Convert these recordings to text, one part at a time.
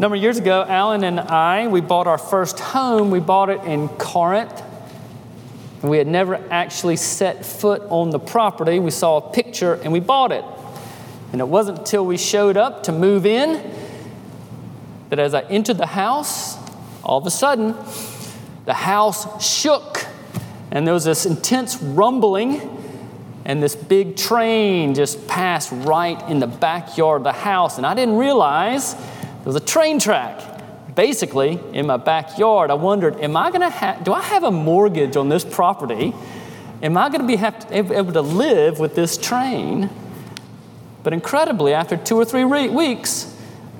Number of years ago, Alan and I, we bought our first home. We bought it in Corinth. We had never actually set foot on the property. We saw a picture and we bought it. And it wasn't until we showed up to move in that as I entered the house, all of a sudden, the house shook and there was this intense rumbling and this big train just passed right in the backyard of the house. And I didn't realize was a train track basically in my backyard. I wondered, am I going to have, do I have a mortgage on this property? Am I going to be able to live with this train? But incredibly, after two or three re- weeks,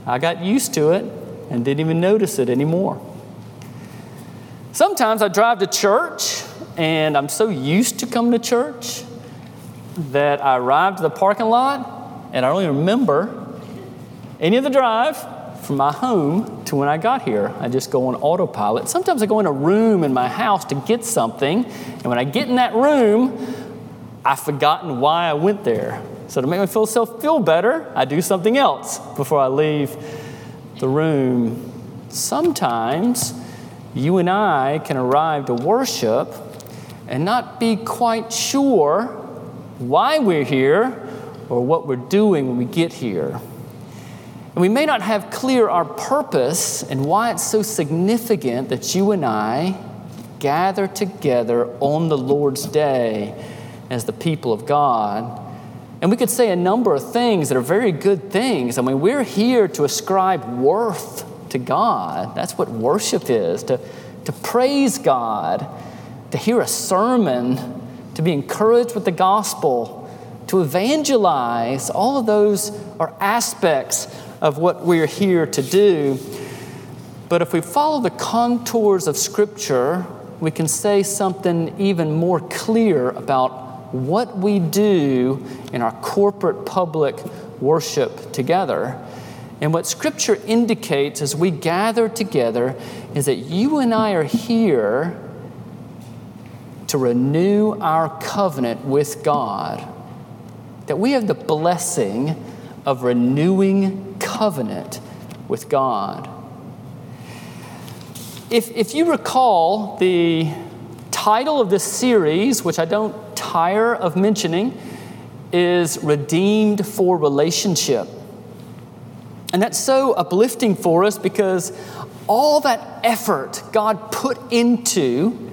I got used to it and didn't even notice it anymore. Sometimes I drive to church and I'm so used to coming to church that I arrived at the parking lot and I don't even remember any of the drive from my home to when I got here. I just go on autopilot. Sometimes I go in a room in my house to get something, and when I get in that room, I've forgotten why I went there. So to make myself feel better, I do something else before I leave the room. Sometimes you and I can arrive to worship and not be quite sure why we're here or what we're doing when we get here. And we may not have clear our purpose and why it's so significant that you and I gather together on the Lord's day as the people of God. And we could say a number of things that are very good things. I mean, we're here to ascribe worth to God. That's what worship is to, to praise God, to hear a sermon, to be encouraged with the gospel, to evangelize. All of those are aspects of what we're here to do. But if we follow the contours of Scripture, we can say something even more clear about what we do in our corporate public worship together. And what Scripture indicates as we gather together is that you and I are here to renew our covenant with God, that we have the blessing of renewing covenant with God. If, if you recall the title of this series, which I don't tire of mentioning, is Redeemed for Relationship. And that's so uplifting for us because all that effort God put into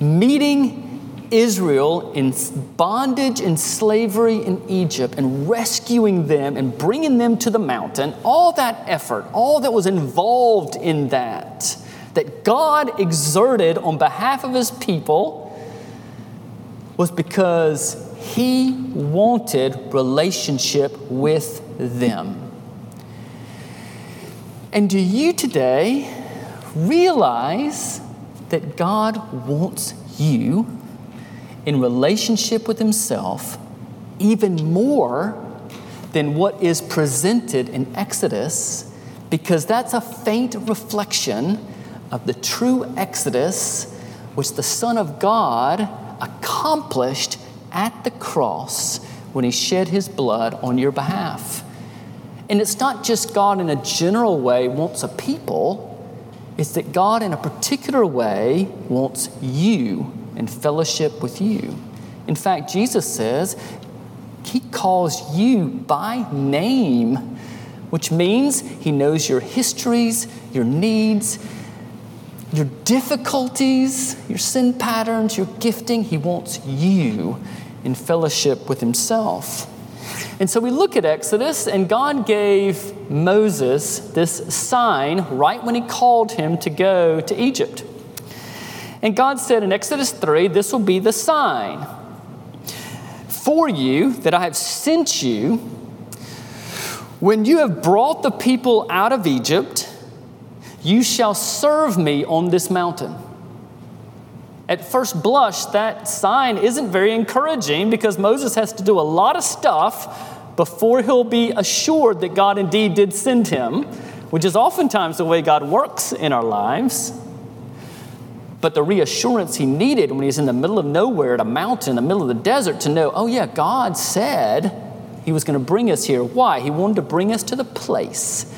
meeting Israel in bondage and slavery in Egypt and rescuing them and bringing them to the mountain, all that effort, all that was involved in that, that God exerted on behalf of his people, was because he wanted relationship with them. And do you today realize that God wants you in relationship with Himself even more than what is presented in Exodus, because that's a faint reflection of the true Exodus which the Son of God accomplished at the cross when He shed His blood on your behalf. And it's not just God in a general way wants a people, it's that God in a particular way wants you and fellowship with you. In fact, Jesus says he calls you by name, which means he knows your histories, your needs, your difficulties, your sin patterns, your gifting. He wants you in fellowship with himself. And so we look at Exodus, and God gave Moses this sign right when he called him to go to Egypt. And God said in Exodus 3, This will be the sign for you that I have sent you when you have brought the people out of Egypt, you shall serve me on this mountain. At first blush, that sign isn't very encouraging because Moses has to do a lot of stuff before he'll be assured that God indeed did send him, which is oftentimes the way God works in our lives but the reassurance he needed when he's in the middle of nowhere at a mountain in the middle of the desert to know, oh, yeah, God said he was going to bring us here. Why? He wanted to bring us to the place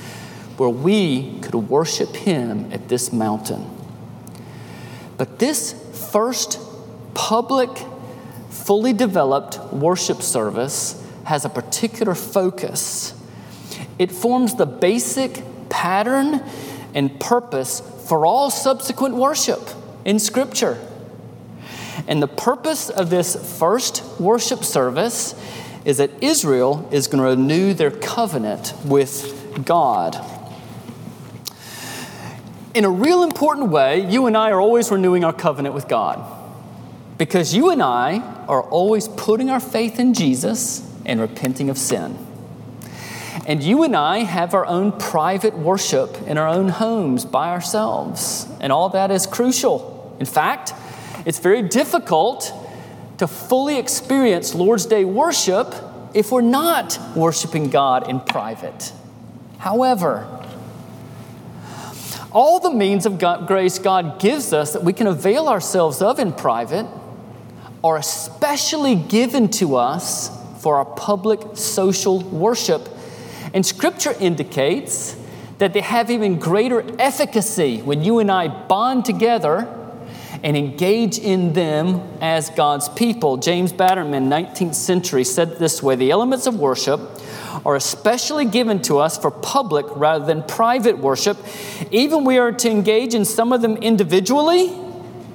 where we could worship Him at this mountain. But this first public, fully developed worship service has a particular focus. It forms the basic pattern and purpose for all subsequent worship in Scripture. And the purpose of this first worship service is that Israel is going to renew their covenant with God. In a real important way, you and I are always renewing our covenant with God because you and I are always putting our faith in Jesus and repenting of sin. And you and I have our own private worship in our own homes by ourselves, and all that is crucial. In fact, it's very difficult to fully experience Lord's Day worship if we're not worshiping God in private. However, all the means of God, grace God gives us that we can avail ourselves of in private are especially given to us for our public social worship. And Scripture indicates that they have even greater efficacy when you and I bond together and engage in them as God's people. James Bannerman, 19th century, said this way The elements of worship are especially given to us for public rather than private worship. Even we are to engage in some of them individually,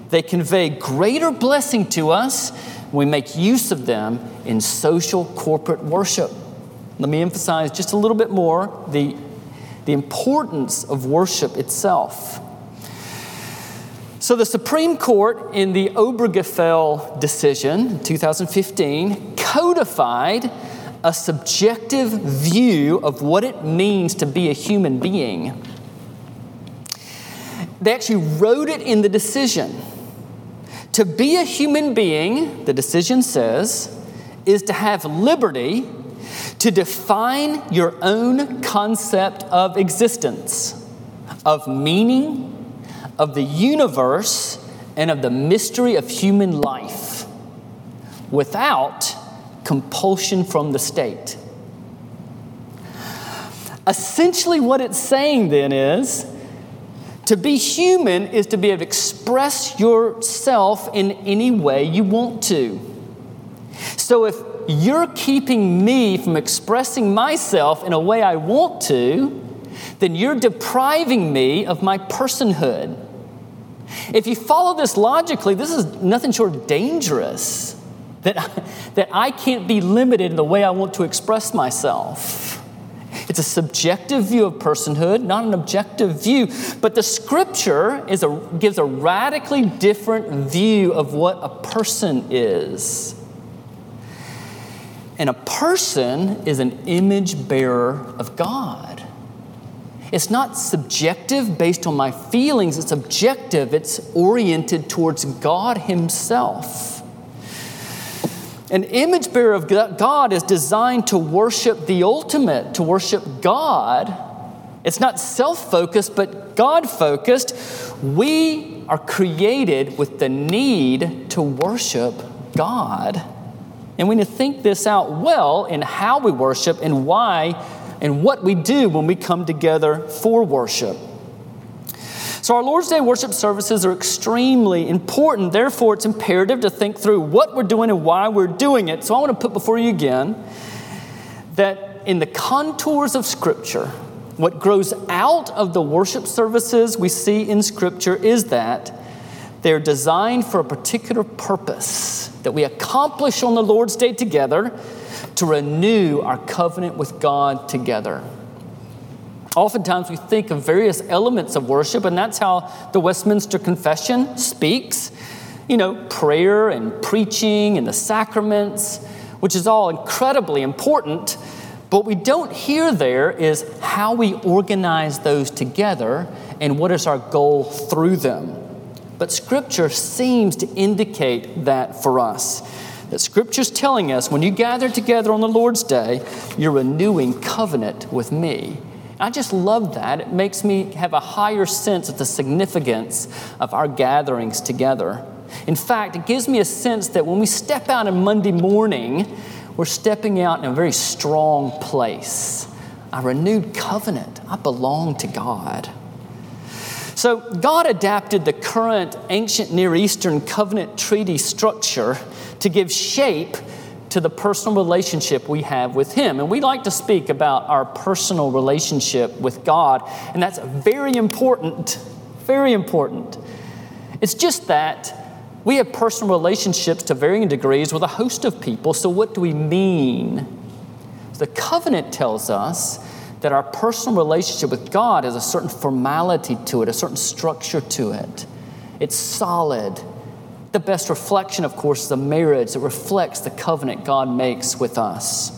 they convey greater blessing to us when we make use of them in social corporate worship. Let me emphasize just a little bit more the, the importance of worship itself. So, the Supreme Court in the Obergefell decision, in 2015, codified a subjective view of what it means to be a human being. They actually wrote it in the decision. To be a human being, the decision says, is to have liberty to define your own concept of existence, of meaning, of the universe and of the mystery of human life without compulsion from the state. Essentially, what it's saying then is to be human is to be able to express yourself in any way you want to. So if you're keeping me from expressing myself in a way I want to, then you're depriving me of my personhood. If you follow this logically, this is nothing short of dangerous. That, that I can't be limited in the way I want to express myself. It's a subjective view of personhood, not an objective view. But the scripture is a, gives a radically different view of what a person is. And a person is an image bearer of God. It's not subjective based on my feelings, it's objective, it's oriented towards God Himself. An image bearer of God is designed to worship the ultimate, to worship God. It's not self focused, but God focused. We are created with the need to worship God. And we need to think this out well in how we worship and why and what we do when we come together for worship. So, our Lord's Day worship services are extremely important. Therefore, it's imperative to think through what we're doing and why we're doing it. So, I want to put before you again that in the contours of Scripture, what grows out of the worship services we see in Scripture is that they're designed for a particular purpose that we accomplish on the Lord's Day together to renew our covenant with God together. Oftentimes we think of various elements of worship, and that's how the Westminster Confession speaks. You know, prayer and preaching and the sacraments, which is all incredibly important. But we don't hear there is how we organize those together and what is our goal through them. But Scripture seems to indicate that for us that Scripture's telling us when you gather together on the Lord's Day, you're renewing covenant with me. I just love that. It makes me have a higher sense of the significance of our gatherings together. In fact, it gives me a sense that when we step out on Monday morning, we're stepping out in a very strong place. a renewed covenant. I belong to God. So, God adapted the current ancient Near Eastern covenant treaty structure to give shape to the personal relationship we have with Him. And we like to speak about our personal relationship with God, and that's very important. Very important. It's just that we have personal relationships to varying degrees with a host of people. So, what do we mean? The covenant tells us that our personal relationship with God has a certain formality to it, a certain structure to it. It's solid. The best reflection, of course, is a marriage that reflects the covenant God makes with us.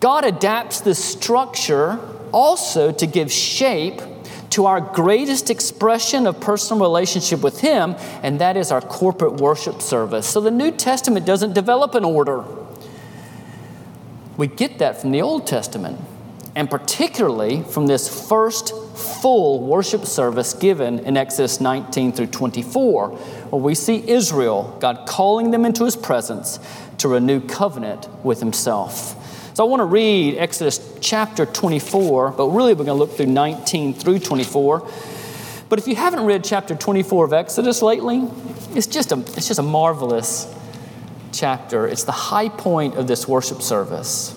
God adapts this structure also to give shape to our greatest expression of personal relationship with Him, and that is our corporate worship service. So the New Testament doesn't develop an order. We get that from the Old Testament, and particularly from this first full worship service given in Exodus 19 through 24, where we see Israel, God calling them into His presence to renew covenant with Himself. So I want to read Exodus chapter 24, but really we're going to look through 19 through 24. But if you haven't read chapter 24 of Exodus lately, it's just a, it's just a marvelous chapter. It's the high point of this worship service.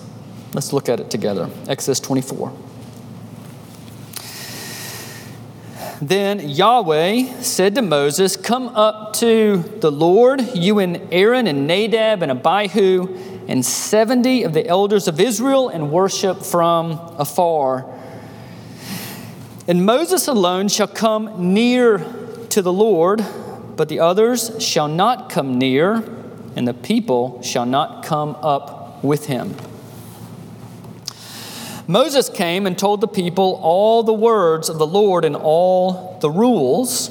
Let's look at it together. Exodus 24. Then Yahweh said to Moses, Come up to the Lord, you and Aaron and Nadab and Abihu and 70 of the elders of Israel, and worship from afar. And Moses alone shall come near to the Lord, but the others shall not come near and the people shall not come up with him. Moses came and told the people all the words of the Lord and all the rules.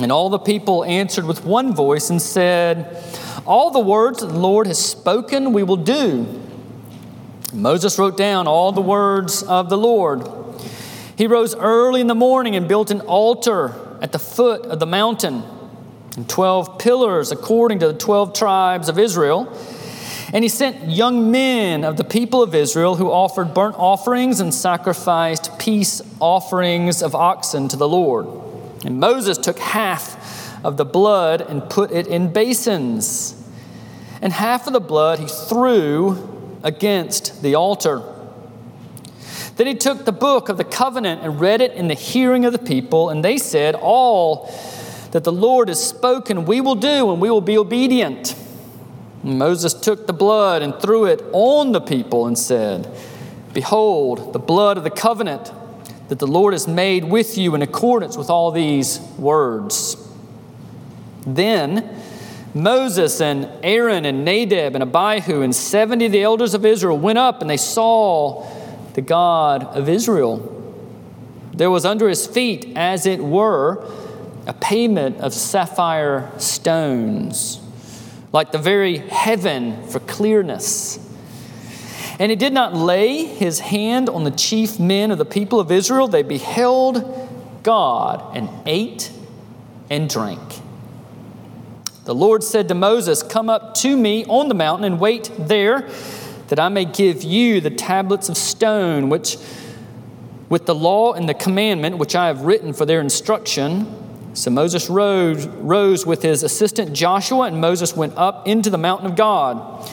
And all the people answered with one voice and said, All the words that the Lord has spoken, we will do. Moses wrote down all the words of the Lord. He rose early in the morning and built an altar at the foot of the mountain and 12 pillars according to the 12 tribes of Israel. And he sent young men of the people of Israel who offered burnt offerings and sacrificed peace offerings of oxen to the Lord. And Moses took half of the blood and put it in basins, and half of the blood he threw against the altar. Then he took the book of the covenant and read it in the hearing of the people, and they said, All that the Lord has spoken, we will do, and we will be obedient. And Moses took the blood and threw it on the people and said, Behold, the blood of the covenant that the Lord has made with you in accordance with all these words. Then Moses and Aaron and Nadab and Abihu and 70 of the elders of Israel went up and they saw the God of Israel. There was under his feet, as it were, a pavement of sapphire stones, like the very heaven for clearness. And he did not lay his hand on the chief men of the people of Israel. They beheld God and ate and drank. The Lord said to Moses, Come up to me on the mountain and wait there, that I may give you the tablets of stone, which with the law and the commandment which I have written for their instruction. So Moses rose, rose with his assistant Joshua, and Moses went up into the mountain of God.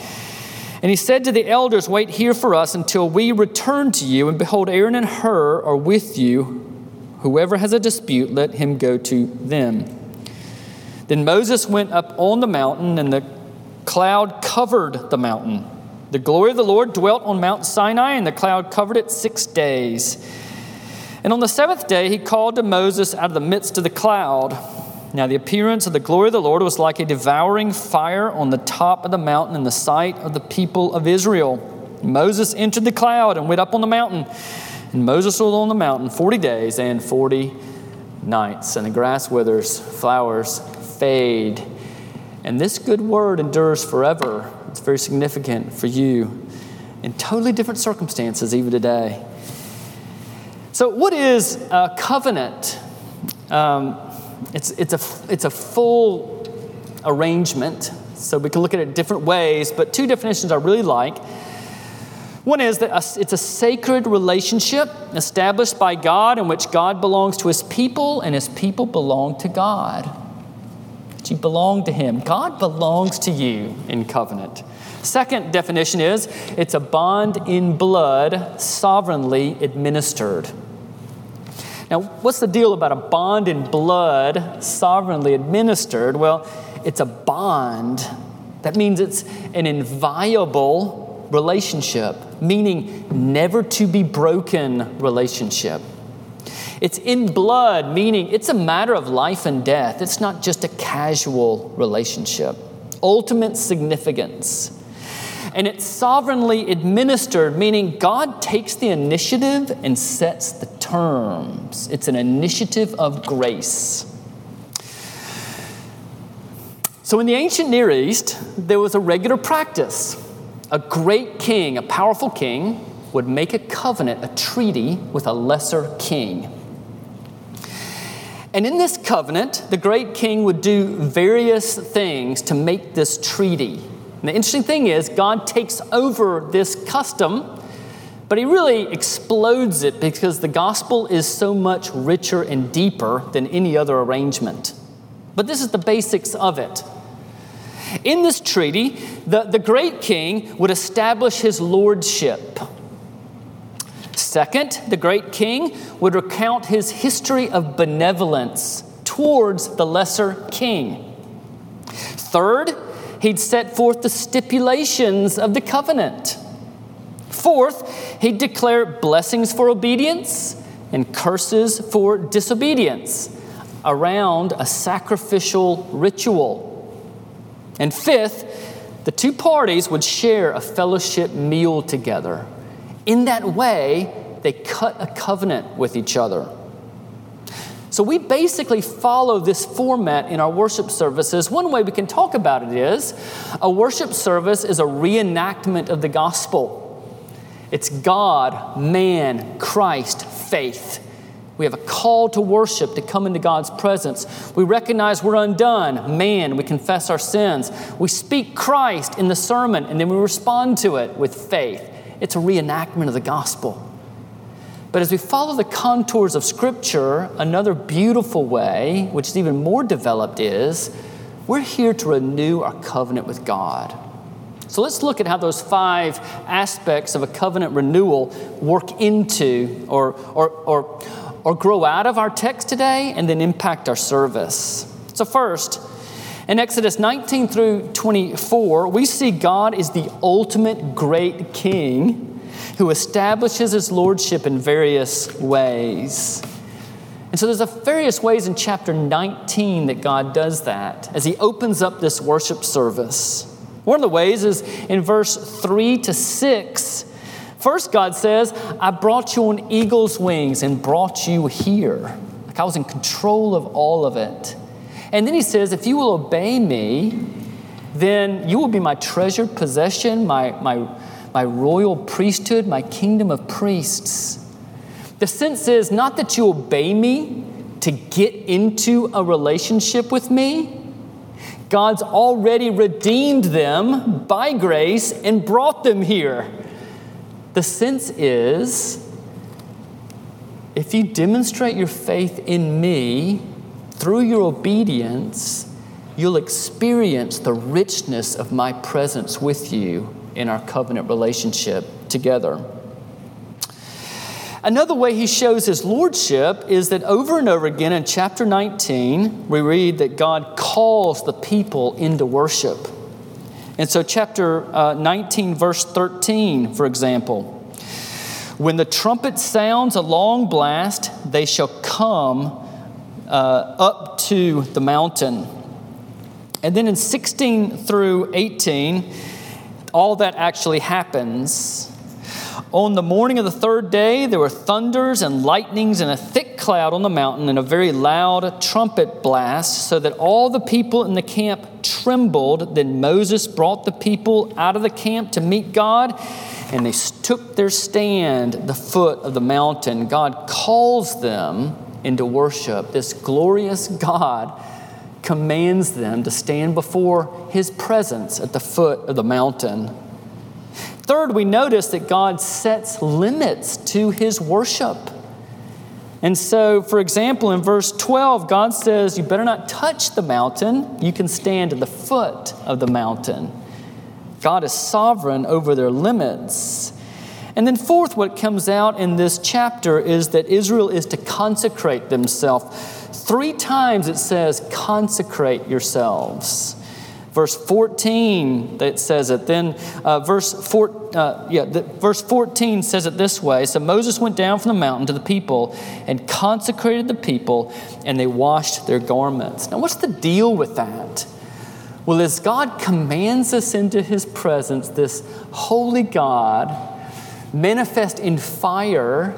And he said to the elders, Wait here for us until we return to you. And behold, Aaron and Hur are with you. Whoever has a dispute, let him go to them. Then Moses went up on the mountain, and the cloud covered the mountain. The glory of the Lord dwelt on Mount Sinai, and the cloud covered it six days. And on the seventh day, he called to Moses out of the midst of the cloud. Now, the appearance of the glory of the Lord was like a devouring fire on the top of the mountain in the sight of the people of Israel. Moses entered the cloud and went up on the mountain. And Moses was on the mountain 40 days and 40 nights. And the grass withers, flowers fade. And this good word endures forever. It's very significant for you in totally different circumstances, even today. So, what is a covenant? Um, it's, it's, a, it's a full arrangement, so we can look at it different ways, but two definitions I really like. One is that it's a sacred relationship established by God in which God belongs to his people and his people belong to God. You belong to him. God belongs to you in covenant. Second definition is it's a bond in blood, sovereignly administered. Now, what's the deal about a bond in blood, sovereignly administered? Well, it's a bond. That means it's an inviolable relationship, meaning never to be broken relationship. It's in blood, meaning it's a matter of life and death. It's not just a casual relationship. Ultimate significance. And it's sovereignly administered, meaning God takes the initiative and sets the terms. It's an initiative of grace. So, in the ancient Near East, there was a regular practice a great king, a powerful king, would make a covenant, a treaty with a lesser king. And in this covenant, the great king would do various things to make this treaty. And the interesting thing is, God takes over this custom, but he really explodes it because the gospel is so much richer and deeper than any other arrangement. But this is the basics of it. In this treaty, the, the great king would establish his lordship. Second, the great king would recount his history of benevolence towards the lesser king. Third, he'd set forth the stipulations of the covenant. Fourth, he'd declare blessings for obedience and curses for disobedience around a sacrificial ritual. And fifth, the two parties would share a fellowship meal together. In that way, they cut a covenant with each other. So we basically follow this format in our worship services. One way we can talk about it is a worship service is a reenactment of the gospel. It's God, man, Christ, faith. We have a call to worship, to come into God's presence. We recognize we're undone. Man, we confess our sins. We speak Christ in the sermon, and then we respond to it with faith. It's a reenactment of the gospel. But as we follow the contours of Scripture, another beautiful way, which is even more developed, is we're here to renew our covenant with God. So let's look at how those five aspects of a covenant renewal work into or, or, or, or grow out of our text today and then impact our service. So, first, in Exodus 19 through 24, we see God is the ultimate great king who establishes his lordship in various ways. And so there's a various ways in chapter 19 that God does that as he opens up this worship service. One of the ways is in verse 3 to 6 First, God says, I brought you on eagle's wings and brought you here. Like I was in control of all of it. And then He says, If you will obey me, then you will be my treasured possession, my, my, my royal priesthood, my kingdom of priests. The sense is not that you obey me to get into a relationship with me. God's already redeemed them by grace and brought them here. The sense is if you demonstrate your faith in me through your obedience, you'll experience the richness of my presence with you in our covenant relationship together. Another way he shows his lordship is that over and over again in chapter 19, we read that God calls the people into worship. And so, chapter uh, 19, verse 13, for example, when the trumpet sounds a long blast, they shall come uh, up to the mountain. And then in 16 through 18, all that actually happens. On the morning of the third day, there were thunders and lightnings and a thick cloud on the mountain and a very loud trumpet blast, so that all the people in the camp trembled. Then Moses brought the people out of the camp to meet God, and they took their stand at the foot of the mountain. God calls them into worship. This glorious God commands them to stand before his presence at the foot of the mountain. Third, we notice that God sets limits to his worship. And so, for example, in verse 12, God says, You better not touch the mountain. You can stand at the foot of the mountain. God is sovereign over their limits. And then, fourth, what comes out in this chapter is that Israel is to consecrate themselves. Three times it says, Consecrate yourselves. Verse 14, that says it. Then uh, verse, four, uh, yeah, the, verse 14 says it this way So Moses went down from the mountain to the people and consecrated the people, and they washed their garments. Now, what's the deal with that? Well, as God commands us into his presence, this holy God, manifest in fire,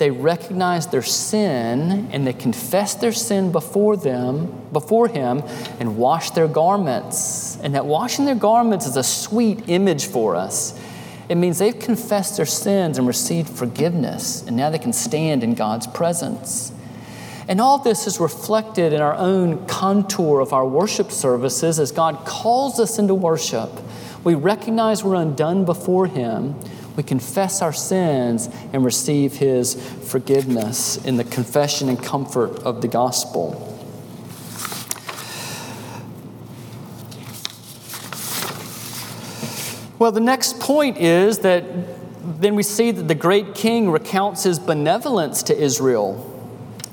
they recognize their sin and they confess their sin before them, before him, and wash their garments. And that washing their garments is a sweet image for us. It means they've confessed their sins and received forgiveness, and now they can stand in God's presence. And all this is reflected in our own contour of our worship services as God calls us into worship. We recognize we're undone before Him we confess our sins and receive His forgiveness in the confession and comfort of the gospel. Well, the next point is that then we see that the great king recounts his benevolence to Israel.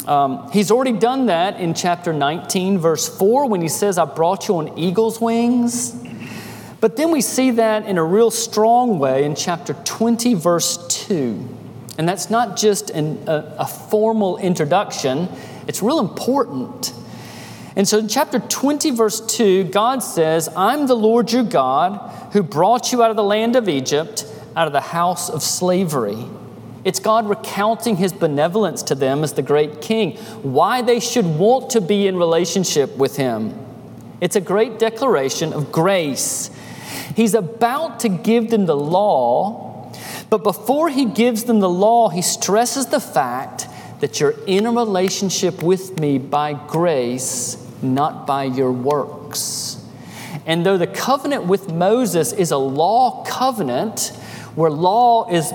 Um, he's already done that in chapter 19, verse 4, when he says, I brought you on eagle's wings. But then we see that in a real strong way in chapter 20, verse 2. And that's not just an, a, a formal introduction, it's real important. And so in chapter 20, verse 2, God says, I'm the Lord your God who brought you out of the land of Egypt, out of the house of slavery. It's God recounting his benevolence to them as the great king, why they should want to be in relationship with him. It's a great declaration of grace He's about to give them the law, but before he gives them the law, he stresses the fact that you're in a relationship with me by grace, not by your works. And though the covenant with Moses is a law covenant, where law is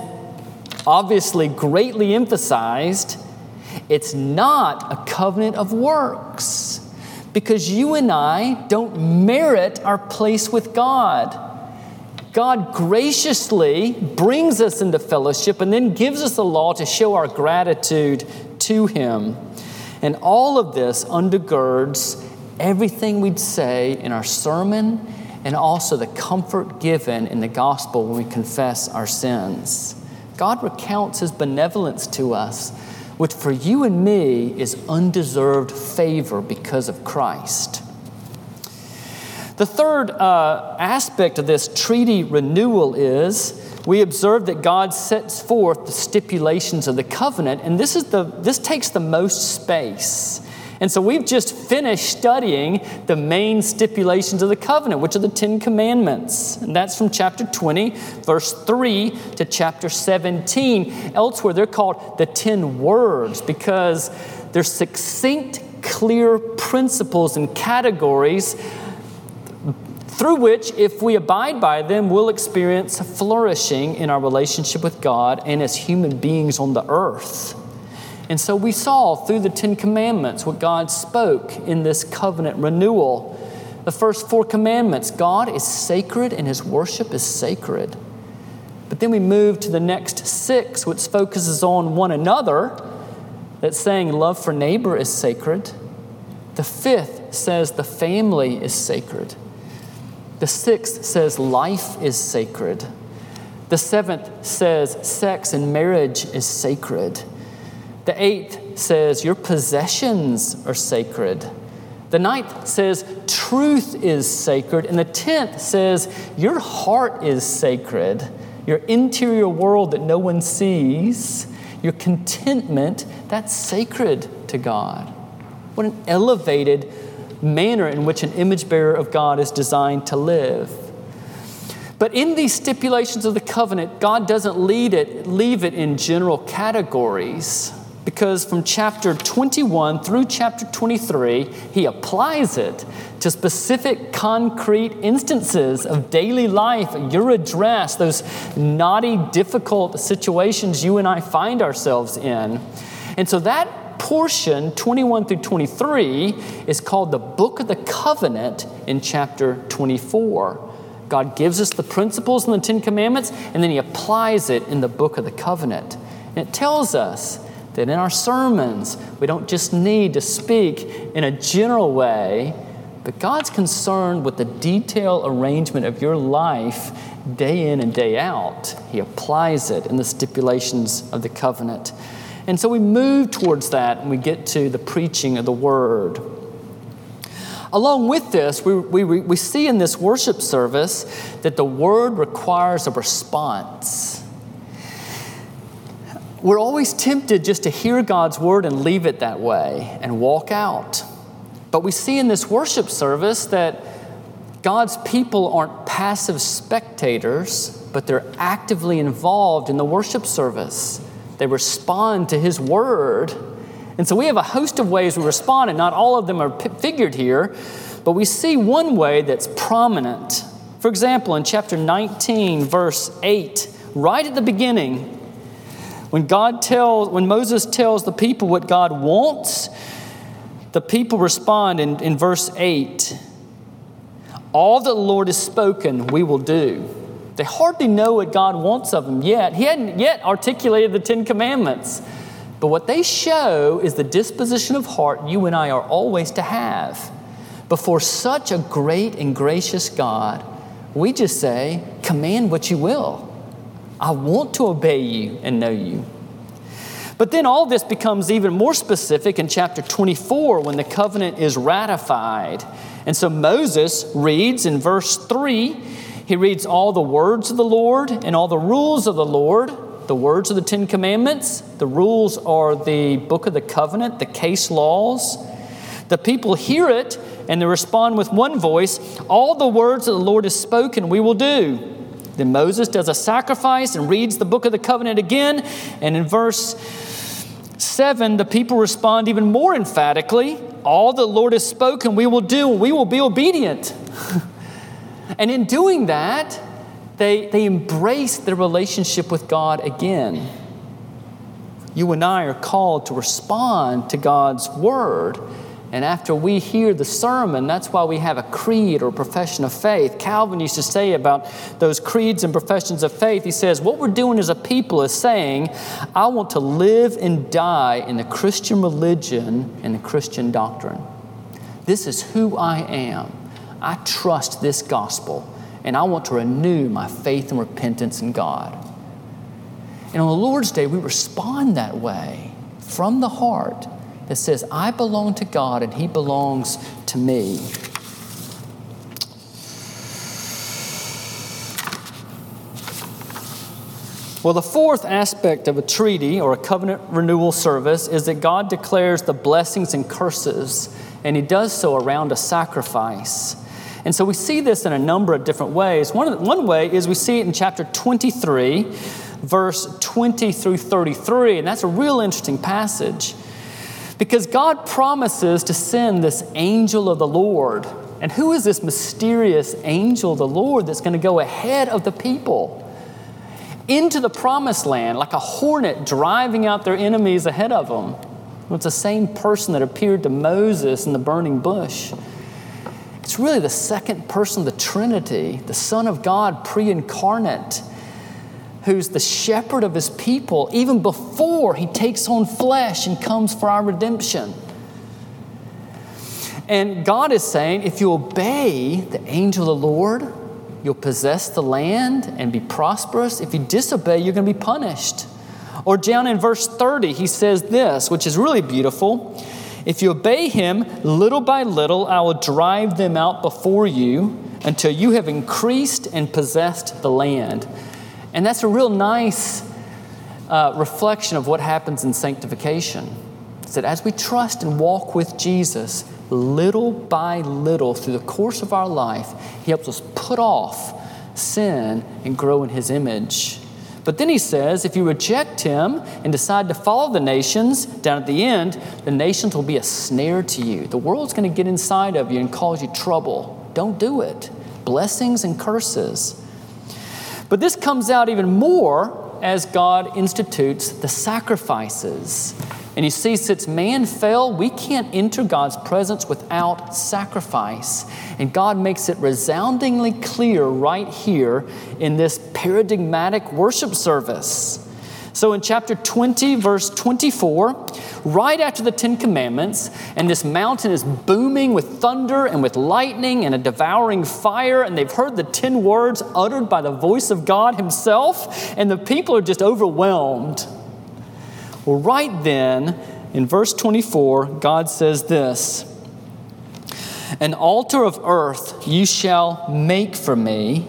obviously greatly emphasized, it's not a covenant of works because you and I don't merit our place with God. God graciously brings us into fellowship and then gives us the law to show our gratitude to Him. And all of this undergirds everything we'd say in our sermon and also the comfort given in the gospel when we confess our sins. God recounts His benevolence to us, which for you and me is undeserved favor because of Christ. The third uh, aspect of this treaty renewal is we observe that God sets forth the stipulations of the covenant, and this, is the, this takes the most space. And so we've just finished studying the main stipulations of the covenant, which are the Ten Commandments. And that's from chapter 20, verse 3 to chapter 17. Elsewhere, they're called the Ten Words because they're succinct, clear principles and categories through which, if we abide by them, we'll experience flourishing in our relationship with God and as human beings on the earth. And so we saw through the Ten Commandments what God spoke in this covenant renewal. The first four commandments God is sacred and his worship is sacred. But then we move to the next six, which focuses on one another, that's saying love for neighbor is sacred. The fifth says the family is sacred. The sixth says life is sacred. The seventh says sex and marriage is sacred. The eighth says your possessions are sacred. The ninth says truth is sacred. And the tenth says your heart is sacred. Your interior world that no one sees, your contentment, that's sacred to God. What an elevated manner in which an image bearer of God is designed to live. But in these stipulations of the covenant, God doesn't lead it, leave it in general categories. because from chapter 21 through chapter 23, he applies it to specific concrete instances of daily life, your address, those knotty, difficult situations you and I find ourselves in. And so that portion, 21 through 23, is called the Book of the Covenant in chapter 24. God gives us the principles in the Ten Commandments, and then He applies it in the Book of the Covenant. And it tells us that in our sermons, we don't just need to speak in a general way, but God's concerned with the detailed arrangement of your life day in and day out. He applies it in the stipulations of the covenant. And so we move towards that and we get to the preaching of the word. Along with this, we, we, we see in this worship service that the word requires a response. We're always tempted just to hear God's word and leave it that way and walk out. But we see in this worship service that God's people aren't passive spectators, but they're actively involved in the worship service. They respond to His word. And so we have a host of ways we respond, and not all of them are p- figured here, but we see one way that's prominent. For example, in chapter 19, verse 8, right at the beginning, when God tells, when Moses tells the people what God wants, the people respond in, in verse 8 All that the Lord has spoken, we will do. They hardly know what God wants of them yet. He hadn't yet articulated the Ten Commandments. But what they show is the disposition of heart you and I are always to have. Before such a great and gracious God, we just say, Command what you will. I want to obey you and know you. But then all this becomes even more specific in chapter 24 when the covenant is ratified. And so Moses reads in verse 3, he reads all the words of the Lord and all the rules of the Lord, the words are the Ten Commandments. The rules are the book of the covenant, the case laws. The people hear it and they respond with one voice All the words that the Lord has spoken, we will do. Then Moses does a sacrifice and reads the book of the covenant again. And in verse 7, the people respond even more emphatically All the Lord has spoken, we will do, and we will be obedient. and in doing that, they, they embrace their relationship with God again. You and I are called to respond to God's word and after we hear the sermon, that's why we have a creed or profession of faith. Calvin used to say about those creeds and professions of faith, he says, What we're doing as a people is saying, I want to live and die in the Christian religion and the Christian doctrine. This is who I am. I trust this gospel, and I want to renew my faith and repentance in God. And on the Lord's Day, we respond that way from the heart that says, I belong to God and He belongs to me. Well, the fourth aspect of a treaty or a covenant renewal service is that God declares the blessings and curses, and He does so around a sacrifice. And so we see this in a number of different ways. One, one way is we see it in chapter 23, verse 20 through 33, and that's a real interesting passage. Because God promises to send this angel of the Lord. And who is this mysterious angel of the Lord that's going to go ahead of the people into the promised land like a hornet driving out their enemies ahead of them? it's the same person that appeared to Moses in the burning bush. It's really the second person of the Trinity, the Son of God pre incarnate who's the shepherd of his people, even before he takes on flesh and comes for our redemption. And God is saying, if you obey the angel of the Lord, you'll possess the land and be prosperous. If you disobey, you're going to be punished. Or down in verse 30, he says this, which is really beautiful. If you obey him, little by little, I will drive them out before you until you have increased and possessed the land. And that's a real nice uh, reflection of what happens in sanctification. It's that as we trust and walk with Jesus, little by little through the course of our life, He helps us put off sin and grow in His image. But then he says, if you reject him and decide to follow the nations, down at the end, the nations will be a snare to you. The world's going to get inside of you and cause you trouble. Don't do it. Blessings and curses. But this comes out even more as God institutes the sacrifices. And you see, since man fell, we can't enter God's presence without sacrifice. And God makes it resoundingly clear right here in this paradigmatic worship service. So in chapter 20, verse 24, right after the Ten Commandments, and this mountain is booming with thunder and with lightning and a devouring fire, and they've heard the ten words uttered by the voice of God Himself, and the people are just overwhelmed. Well, right then, in verse 24, God says this An altar of earth you shall make for me,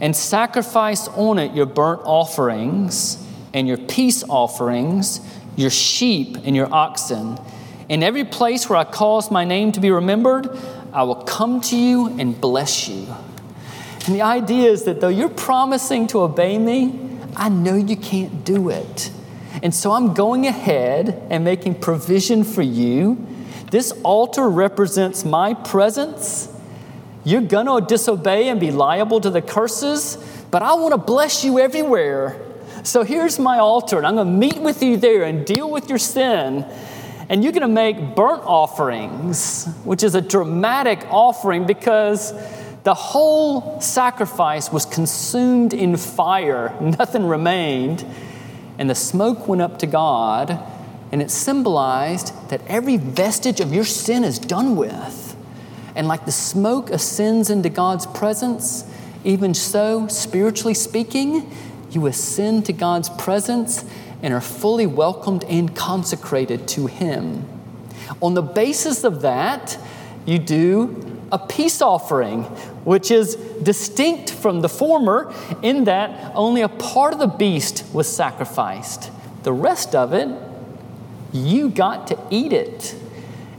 and sacrifice on it your burnt offerings and your peace offerings, your sheep and your oxen. In every place where I cause my name to be remembered, I will come to you and bless you. And the idea is that though you're promising to obey me, I know you can't do it. And so I'm going ahead and making provision for you. This altar represents my presence. You're going to disobey and be liable to the curses, but I want to bless you everywhere. So here's my altar, and I'm going to meet with you there and deal with your sin. And you're going to make burnt offerings, which is a dramatic offering because the whole sacrifice was consumed in fire, nothing remained and the smoke went up to God, and it symbolized that every vestige of your sin is done with. And like the smoke ascends into God's presence, even so, spiritually speaking, you ascend to God's presence and are fully welcomed and consecrated to Him. On the basis of that, you do a peace offering, which is distinct from the former in that only a part of the beast was sacrificed. The rest of it, you got to eat it.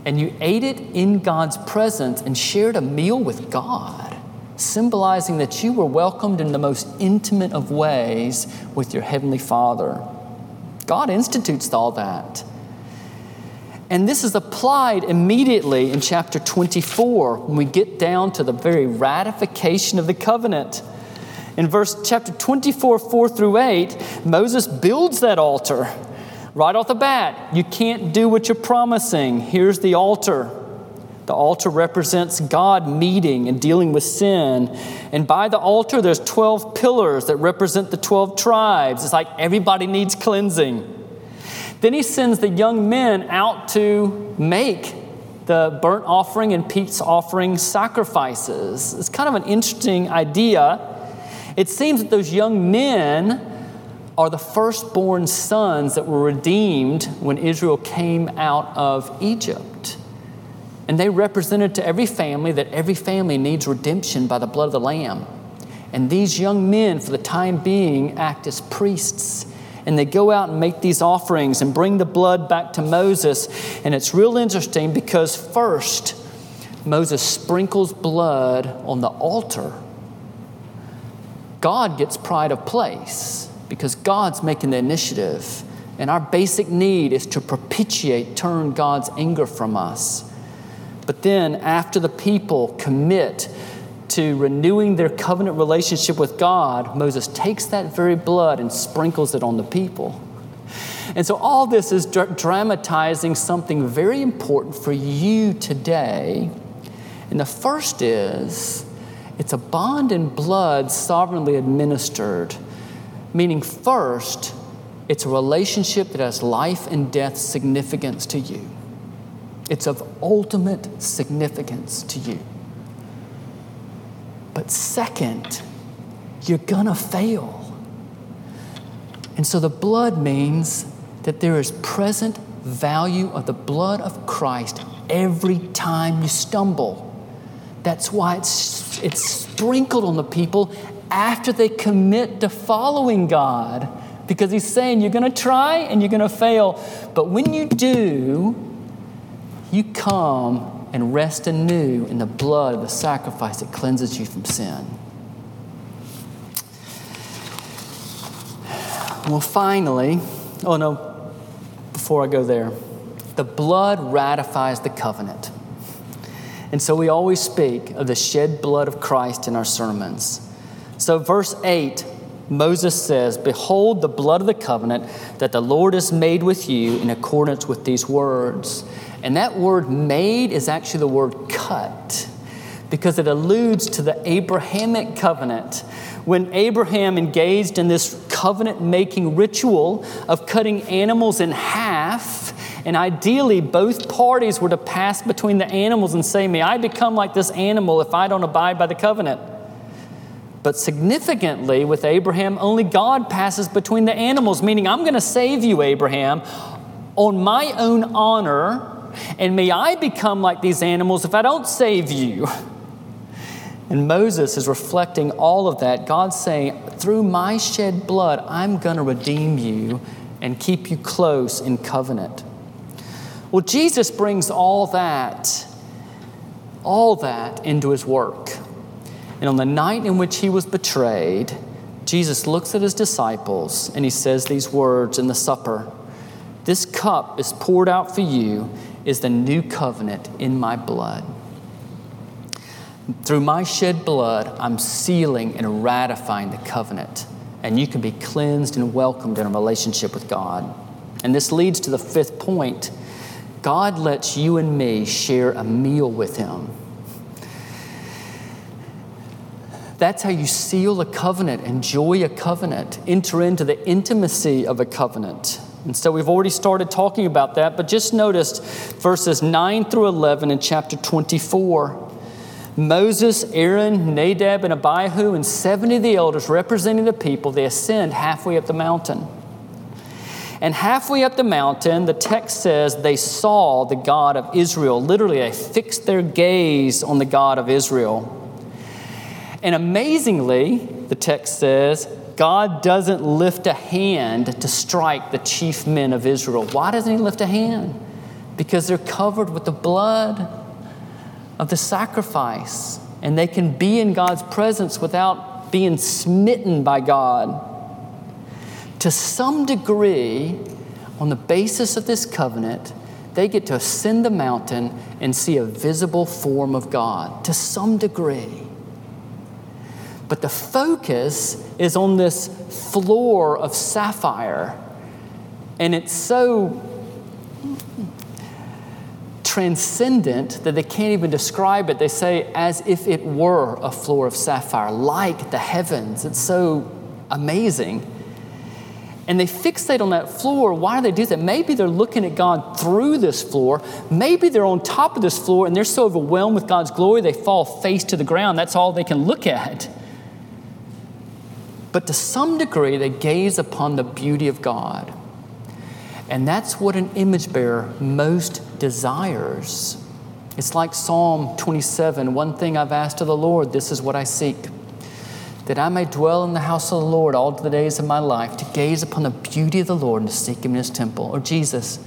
And you ate it in God's presence and shared a meal with God, symbolizing that you were welcomed in the most intimate of ways with your Heavenly Father. God institutes all that. And this is applied immediately in chapter 24 when we get down to the very ratification of the covenant. In verse chapter 24, 4 through 8, Moses builds that altar. Right off the bat, you can't do what you're promising. Here's the altar. The altar represents God meeting and dealing with sin. And by the altar, there's 12 pillars that represent the 12 tribes. It's like everybody needs cleansing. Then he sends the young men out to make the burnt offering and peace offering sacrifices. It's kind of an interesting idea. It seems that those young men are the firstborn sons that were redeemed when Israel came out of Egypt. And they represented to every family that every family needs redemption by the blood of the Lamb. And these young men, for the time being, act as priests and they go out and make these offerings and bring the blood back to Moses. And it's real interesting because first, Moses sprinkles blood on the altar. God gets pride of place because God's making the initiative. And our basic need is to propitiate, turn God's anger from us. But then, after the people commit to renewing their covenant relationship with God, Moses takes that very blood and sprinkles it on the people. And so, all this is dr- dramatizing something very important for you today. And the first is it's a bond in blood sovereignly administered, meaning, first, it's a relationship that has life and death significance to you. It's of ultimate significance to you. But second, you're gonna fail. And so the blood means that there is present value of the blood of Christ every time you stumble. That's why it's, it's sprinkled on the people after they commit to following God. Because he's saying you're going to try and you're going to fail. But when you do, you come and rest anew in the blood of the sacrifice that cleanses you from sin. Well, finally, oh no, before I go there, the blood ratifies the covenant. And so we always speak of the shed blood of Christ in our sermons. So, verse 8, Moses says, Behold the blood of the covenant that the Lord has made with you in accordance with these words. And that word made is actually the word cut because it alludes to the Abrahamic covenant. When Abraham engaged in this covenant making ritual of cutting animals in half, and ideally both parties were to pass between the animals and say, May I become like this animal if I don't abide by the covenant. But significantly, with Abraham, only God passes between the animals, meaning, I'm going to save you, Abraham, on my own honor, and may I become like these animals if I don't save you. And Moses is reflecting all of that. God's saying, through my shed blood, I'm going to redeem you and keep you close in covenant. Well, Jesus brings all that, all that into his work. And on the night in which he was betrayed, Jesus looks at his disciples and he says these words in the supper This cup is poured out for you, is the new covenant in my blood. Through my shed blood, I'm sealing and ratifying the covenant, and you can be cleansed and welcomed in a relationship with God. And this leads to the fifth point God lets you and me share a meal with Him. That's how you seal a covenant, enjoy a covenant, enter into the intimacy of a covenant. And so we've already started talking about that, but just notice verses 9 through 11 in chapter 24. Moses, Aaron, Nadab, and Abihu, and 70 of the elders representing the people, they ascend halfway up the mountain. And halfway up the mountain, the text says they saw the God of Israel. Literally, they fixed their gaze on the God of Israel. And amazingly, the text says, God doesn't lift a hand to strike the chief men of Israel. Why doesn't He lift a hand? Because they're covered with the blood of the sacrifice, and they can be in God's presence without being smitten by God. To some degree, on the basis of this covenant, they get to ascend the mountain and see a visible form of God to some degree. But the focus is on this floor of sapphire. And it's so transcendent that they can't even describe it. They say, as if it were a floor of sapphire, like the heavens. It's so amazing. And they fixate on that floor. Why do they do that? Maybe they're looking at God through this floor. Maybe they're on top of this floor and they're so overwhelmed with God's glory they fall face to the ground. That's all they can look at. But to some degree, they gaze upon the beauty of God. And that's what an image bearer most desires. It's like Psalm 27 One thing I've asked of the Lord, this is what I seek. That I may dwell in the house of the Lord all the days of my life, to gaze upon the beauty of the Lord and to seek Him in His temple. Or Jesus,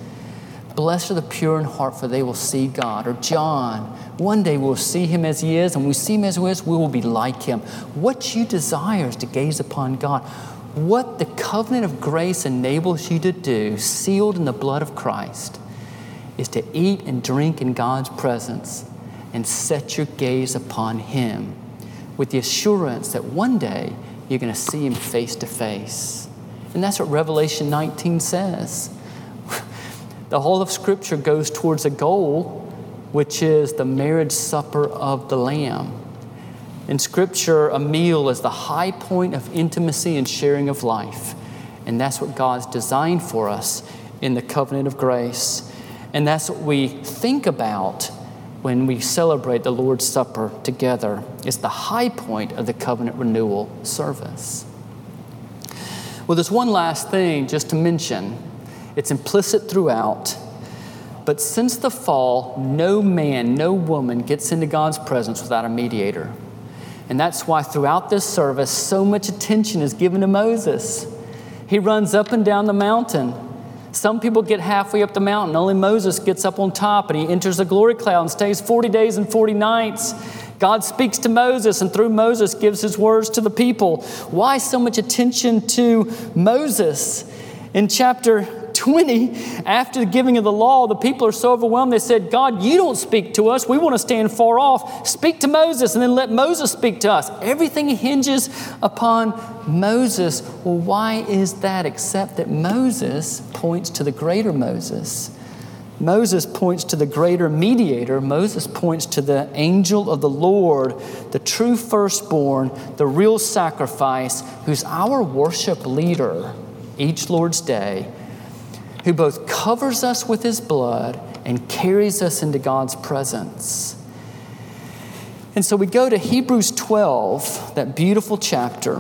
Blessed are the pure in heart, for they will see God. Or John, one day we'll see him as he is, and we see him as he is, we will be like him. What you desire is to gaze upon God. What the covenant of grace enables you to do, sealed in the blood of Christ, is to eat and drink in God's presence and set your gaze upon him with the assurance that one day you're going to see him face to face. And that's what Revelation 19 says. The whole of Scripture goes towards a goal, which is the marriage supper of the Lamb. In Scripture, a meal is the high point of intimacy and sharing of life. And that's what God's designed for us in the covenant of grace. And that's what we think about when we celebrate the Lord's Supper together. It's the high point of the covenant renewal service. Well, there's one last thing just to mention it's implicit throughout. But since the fall, no man, no woman gets into God's presence without a mediator. And that's why throughout this service, so much attention is given to Moses. He runs up and down the mountain. Some people get halfway up the mountain. Only Moses gets up on top and he enters the glory cloud and stays 40 days and 40 nights. God speaks to Moses and through Moses gives his words to the people. Why so much attention to Moses? In chapter 20, after the giving of the law, the people are so overwhelmed, they said, God, you don't speak to us. We want to stand far off. Speak to Moses and then let Moses speak to us. Everything hinges upon Moses. Well, why is that except that Moses points to the greater Moses? Moses points to the greater mediator. Moses points to the angel of the Lord, the true firstborn, the real sacrifice, who's our worship leader each Lord's day who both covers us with his blood and carries us into God's presence. And so we go to Hebrews 12, that beautiful chapter.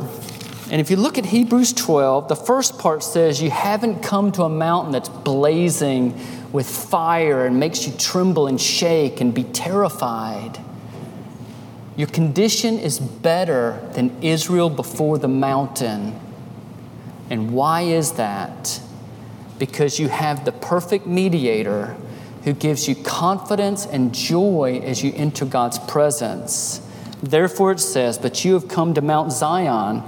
And if you look at Hebrews 12, the first part says, You haven't come to a mountain that's blazing with fire and makes you tremble and shake and be terrified. Your condition is better than Israel before the mountain. And why is that? Because you have the perfect mediator who gives you confidence and joy as you enter God's presence. Therefore, it says, But you have come to Mount Zion,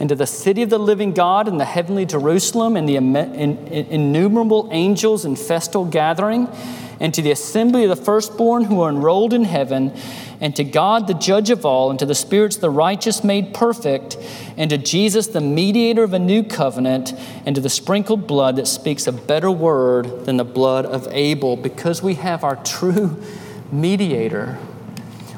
and to the city of the living God, and the heavenly Jerusalem, and the innumerable angels in festal gathering, and to the assembly of the firstborn who are enrolled in heaven and to God, the judge of all, and to the spirits the righteous made perfect, and to Jesus, the mediator of a new covenant, and to the sprinkled blood that speaks a better word than the blood of Abel, because we have our true mediator.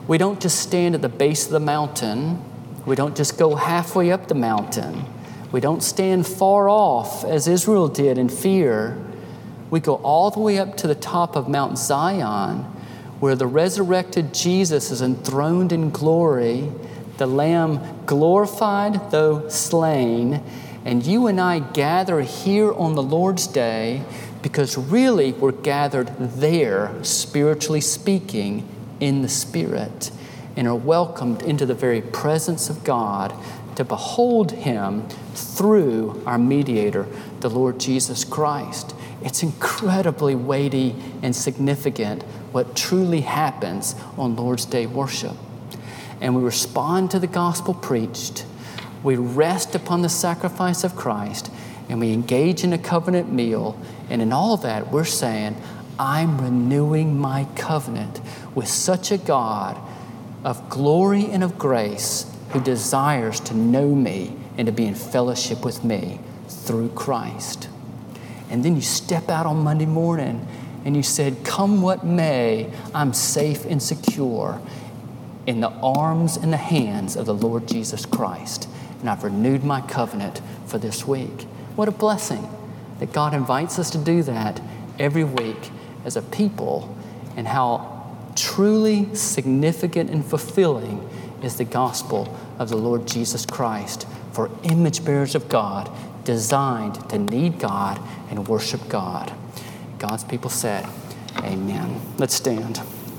We don't just stand at the base of the mountain, we don't just go halfway up the mountain, we don't stand far off as Israel did in fear. We go all the way up to the top of Mount Zion where the resurrected Jesus is enthroned in glory, the Lamb glorified though slain, and you and I gather here on the Lord's day because really we're gathered there, spiritually speaking, in the Spirit, and are welcomed into the very presence of God to behold Him through our mediator, the Lord Jesus Christ. It's incredibly weighty and significant what truly happens on Lord's Day worship. And we respond to the gospel preached, we rest upon the sacrifice of Christ, and we engage in a covenant meal. And in all that, we're saying, I'm renewing my covenant with such a God of glory and of grace who desires to know me and to be in fellowship with me through Christ. And then you step out on Monday morning and you said, Come what may, I'm safe and secure in the arms and the hands of the Lord Jesus Christ. And I've renewed my covenant for this week. What a blessing that God invites us to do that every week as a people, and how truly significant and fulfilling is the gospel of the Lord Jesus Christ for image bearers of God designed to need God and worship God. God's people said, Amen. Let's stand.